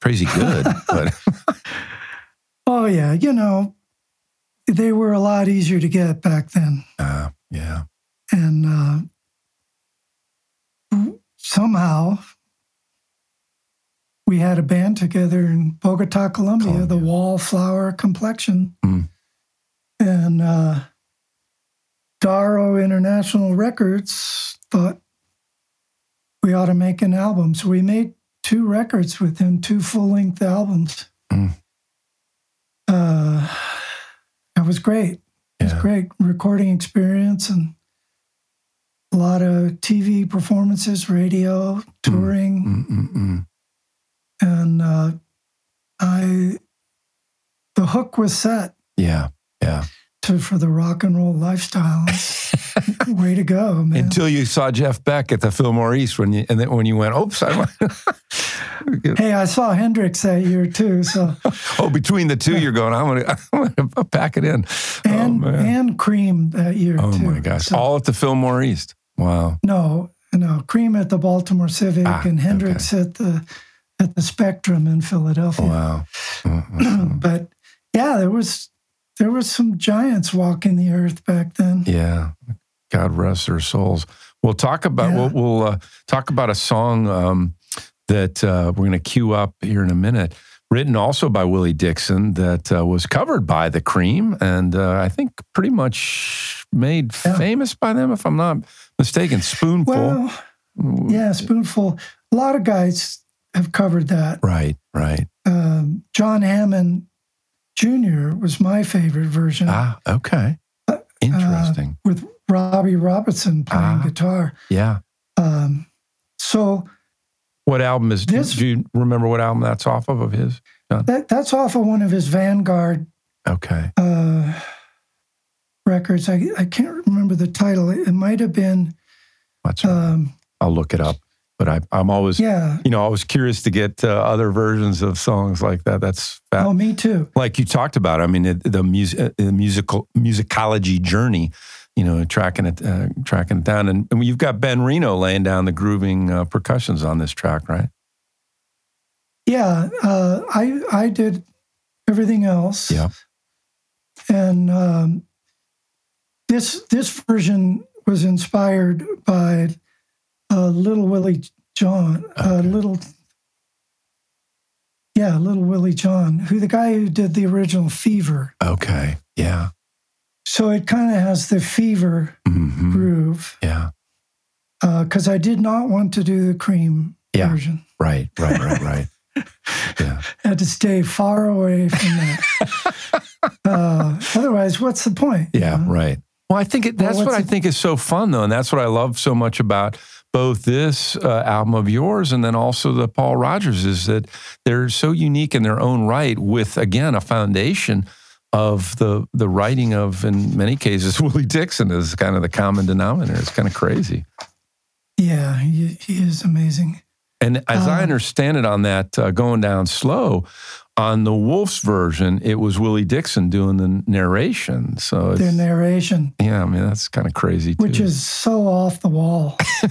Crazy good. but Oh yeah, you know, they were a lot easier to get back then, uh, yeah. and uh, somehow we had a band together in Bogota, Colombia, the Wallflower Complexion, Mm. and uh, Darrow International Records thought we ought to make an album, so we made two records with him, two full-length albums. Mm. Uh, it was great. It was Yeah. great recording experience and a lot of TV performances, radio, touring, Mm-mm-mm. And uh, I. The hook was set Yeah. Yeah. to for the rock and roll lifestyle. Way to go, man! Until you saw Jeff Beck at the Fillmore East when you, and then when you went, oops, I went. hey, I saw Hendrix that year too. So oh, between the two, you're going, I'm going to I'm gonna pack it in. and oh, and Cream that year oh too. my gosh. So- All at the Fillmore East. Wow. No, no, Cream at the Baltimore Civic Ah, and Hendrix at the at the Spectrum in Philadelphia. Wow. Mm-mm. but yeah, there was there was some giants walking the earth back then. yeah. God rest their souls. We'll talk about Yeah. we'll, we'll uh, talk about a song um, that uh, we're going to cue up here in a minute. Written also by Willie Dixon, that uh, was covered by the Cream, and uh, I think pretty much made Yeah. famous by them, if I'm not mistaken. Spoonful, Well, yeah, Spoonful. A lot of guys have covered that. right, right. Um, John Hammond Jr. was my favorite version Ah, okay, interesting. with Robbie Robertson playing Ah. guitar. yeah. Um, so What album is? This- do you remember what album that's off of of his? that that's off of one of his Vanguard Okay, uh, records. I, I can't remember the title. It, might have been, right. um, I'll look it up. But I, I'm always, yeah. you know, I was curious to get uh, other versions of songs like that. That's fa- Oh, me too. like you talked about. I mean, it, the music, the musical musicology journey. You know, tracking it, uh, tracking it down, and, and you've got Ben Reno laying down the grooving uh, percussions on this track, right? Yeah, uh, I I did everything else. Yeah. and um, this this version was inspired by uh, Little Willie John, uh, little. Yeah, Little Willie John, who the guy who did the original Fever. Okay. Yeah. So it kind of has the Fever hmm groove. Yeah. Because I did not want to do the Cream Yeah. version. Right. Right. Right. Right. yeah. Had to stay far away from that. uh, otherwise, what's the point? you Yeah, know? right. Well, I think it, Well, that's what I it- think is so fun, though, and that's what I love so much about both this uh, album of yours and then also the Paul Rodgers is that they're so unique in their own right, with again a foundation of the the writing of, in many cases, Willie Dixon is kind of the common denominator. It's kind of crazy. Yeah, he, he is amazing. And as I Um, understand it, on that uh, going down slow, on the Wolf's version, it was Willie Dixon doing the narration. So it's, Their narration, yeah, I mean that's kind of crazy too. which is so off the wall.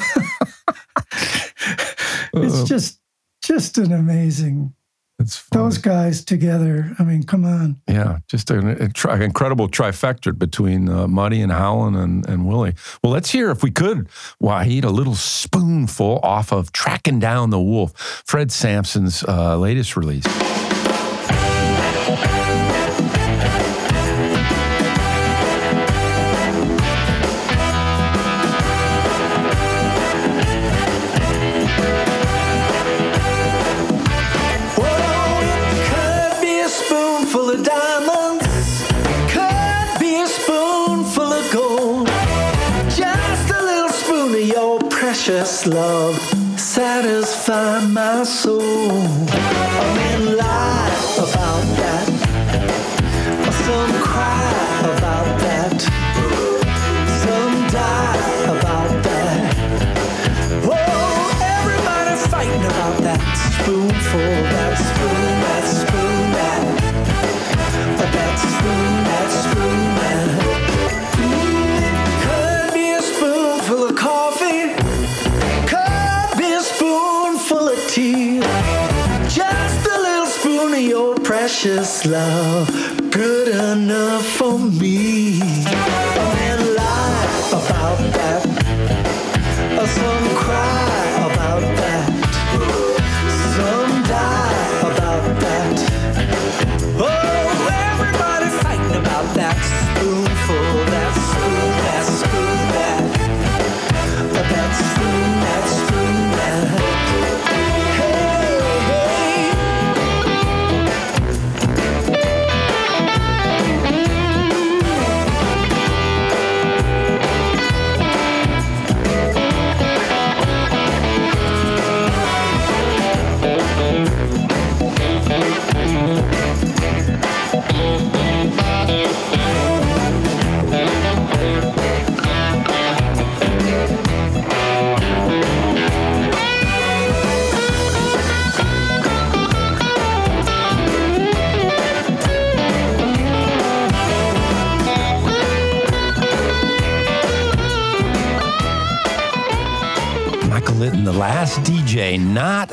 it's Uh, just just an amazing it's fun. those guys together. I mean, come on. Yeah, just an, a tri- incredible trifecta between uh, Muddy and Howlin and, and Willie. Well, let's hear, if we could, Wahid, a little spoonful off of Tracking Down the Wolf, Fred Sampson's uh, latest release. Love satisfy my soul. A man lie about that, some precious love good enough for me? Men lie about that.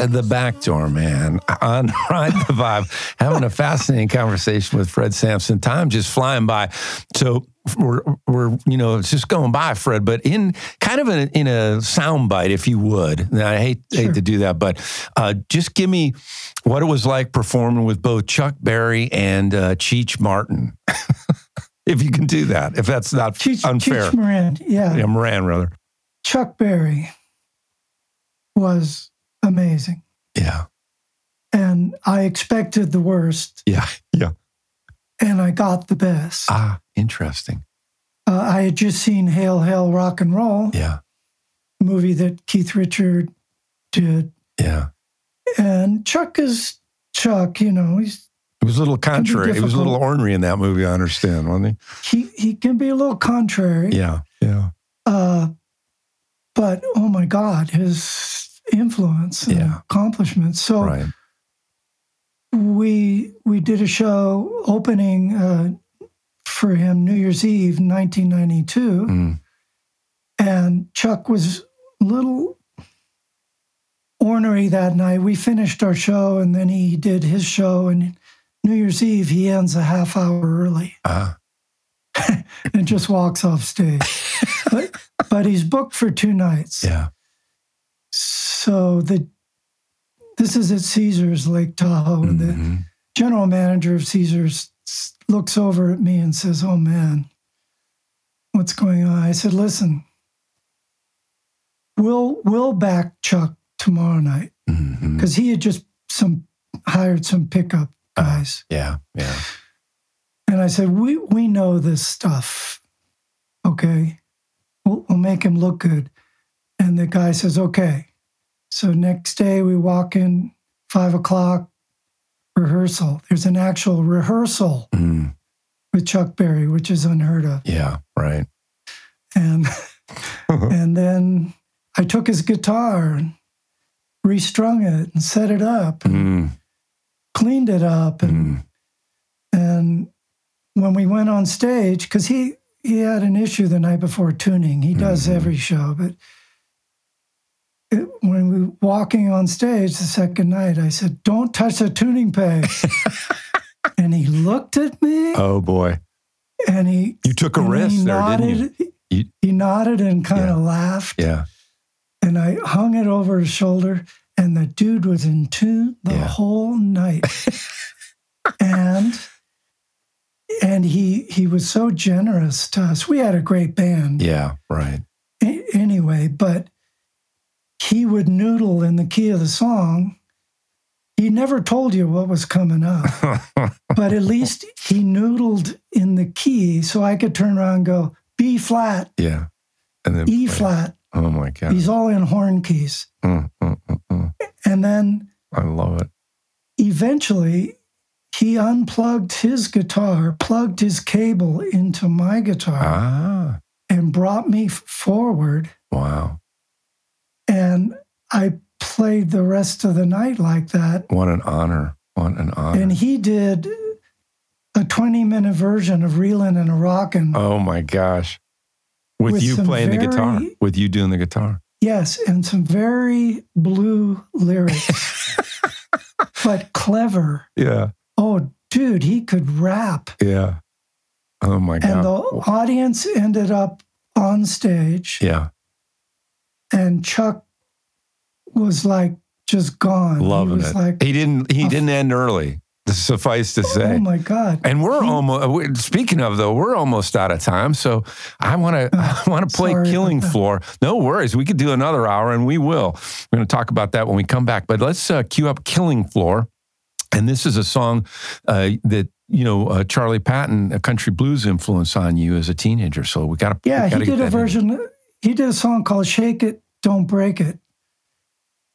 The back door man, on Ride the Vibe, having a fascinating conversation with Fred Sampson. Time just flying by. So we're, we're you know, it's just going by, Fred, but in kind of a, in a sound bite, if you would. I hate, Sure. hate to do that, but uh, just give me what it was like performing with both Chuck Berry and uh, Cheech Martin. if you can do that, if that's not Cheech, unfair. Cheech Marin, yeah. yeah, Marin, rather. Chuck Berry was amazing. Yeah, And I expected the worst yeah, yeah. and I got the best. Ah, interesting. Uh, I had just seen Hail, Hail, Rock and Roll, Yeah, movie that Keith Richard did. yeah. And Chuck is Chuck, you know, he's It was a little contrary. It was a little ornery in that movie, I understand, wasn't he he he can be a little contrary. Yeah, yeah. Uh, but oh my God, his influence and Yeah. accomplishments. So Right. we we did a show opening uh, for him New Year's Eve, 1992, Mm. and Chuck was a little ornery that night. We finished our show, and then he did his show, and New Year's Eve he ends a half hour early Ah, and just walks off stage. but, but he's booked for two nights. yeah. So the this is at Caesars Lake Tahoe, and the Mhm. general manager of Caesars looks over at me and says, "Oh man, what's going on?" I said, "Listen, we'll we'll back Chuck tomorrow night because he had just some hired some pickup guys." Yeah, yeah. And I said, "We we know this stuff, okay? We'll, we'll make him look good." And the guy says, "Okay." So next day we walk in five o'clock rehearsal. There's an actual rehearsal Mm. with Chuck Berry, which is unheard of. Yeah, right. And and then I took his guitar and restrung it and set it up and Mm. cleaned it up and Mm. And when we went on stage, because he he had an issue the night before tuning. He does Mhm. every show, but when we were walking on stage the second night, I said, "Don't touch the tuning peg." and he looked at me, Oh boy. and he You took a risk he there, nodded. didn't you? You- He nodded and kind Yeah. of laughed, Yeah. and I hung it over his shoulder, and the dude was in tune the Yeah. whole night. and and he he was so generous to us. We had a great band Yeah, right. a- anyway, but he would noodle in the key of the song. He never told you what was coming up, but at least he noodled in the key so I could turn around and go B flat, yeah. And then E play. flat. Oh my God. He's all in horn keys. Mm, mm, mm, mm. And then I love it. eventually he unplugged his guitar, plugged his cable into my guitar, Ah, and brought me forward. wow. And I played the rest of the night like that. What an honor. What an honor. And he did a 20 minute version of Reelin' and a Rockin'. oh my gosh. With, With you playing the guitar, with you doing the guitar. Yes, and some very blue lyrics, but clever. Yeah. Oh, dude, he could rap. Yeah. Oh my God. And the audience ended up on stage, yeah. And Chuck was like just gone. Loving he was it. Like, he didn't he didn't end early. Suffice to say. oh my god! And we're almost. Speaking of though, we're almost out of time. So I want to. I want to play "Killing. Floor." No worries. We could do another hour, and we will. We're going to talk about that when we come back. But let's uh, cue up "Killing Floor," and this is a song uh, that you know uh, Charlie Patton, a country blues influence on you as a teenager. So we got to. Yeah, he did a version. He did a song called "Shake It, Don't Break It,"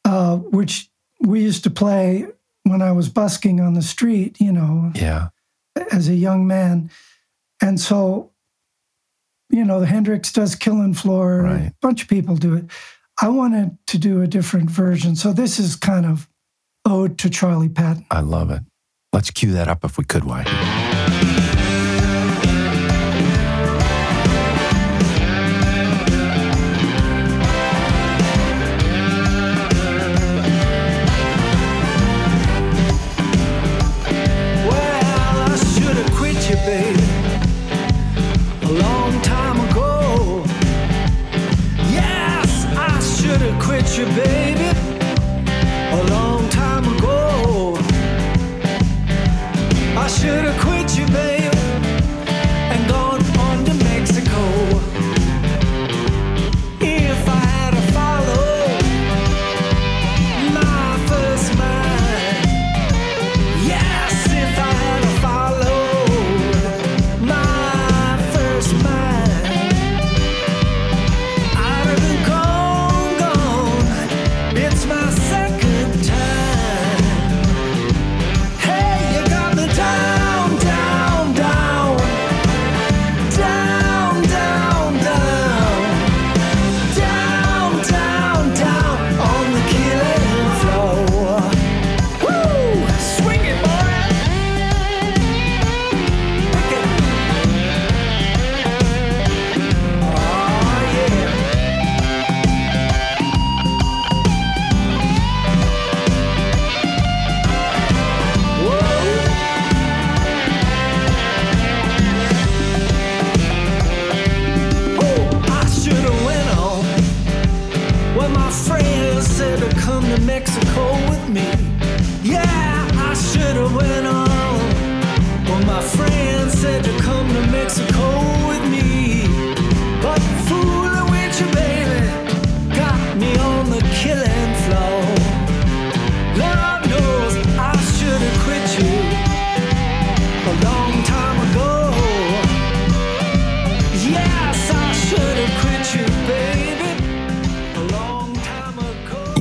uh, which we used to play when I was busking on the street. You know, Yeah. as a young man. And so, you know, the Hendrix does Killing Floor, Right. a bunch of people do it. I wanted to do a different version. So this is kind of ode to Charlie Patton. I love it. Let's cue that up if we could, White.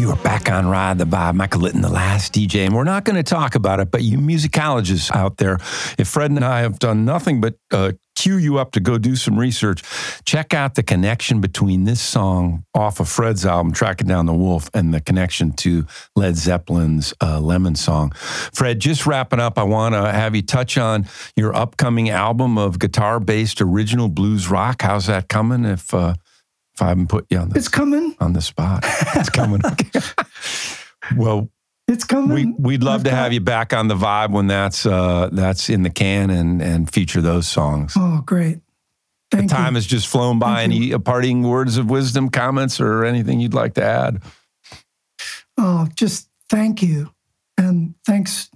You are back on Ride the Vibe. Michael Litton, the last DJ. And we're not going to talk about it, but you musicologists out there, if Fred and I have done nothing but uh, cue you up to go do some research, check out the connection between this song off of Fred's album, Tracking Down the Wolf, and the connection to Led Zeppelin's uh, Lemon Song. Fred, just wrapping up, I want to have you touch on your upcoming album of guitar based original blues rock. How's that coming? If, uh, if I haven't put you on the, It's coming. on the spot, it's coming. well, It's coming. we, we'd love I've to got- have you back on the vibe when that's uh, that's in the can and and feature those songs. Oh, great. Thank Time you. has just flown by. Thank Any parting words of wisdom, comments, or anything you'd like to add? Oh, just thank you. And thanks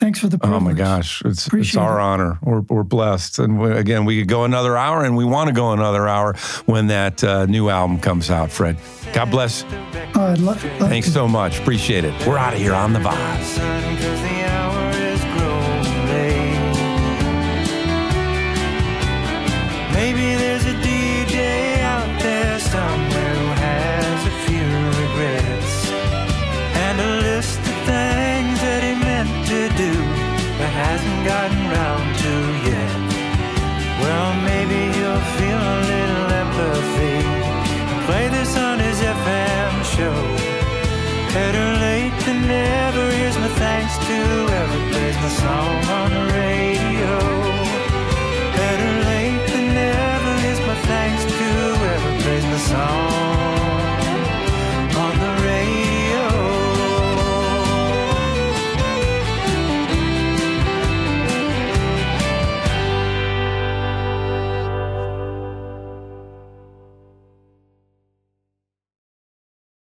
thanks for the privilege. Oh my gosh, it's it's our it. honor. We're we're blessed, and we, again, we could go another hour, and we want to go another hour when that uh, new album comes out. Fred, God bless. Oh, I'd lo- love Thanks to. so much. Appreciate it. We're out of here on the vibe. Son, 'cause the hour is growing late. Maybe Better late than never, here's my thanks to whoever plays my song on the radio. Better late than never, here's my thanks to whoever plays my song.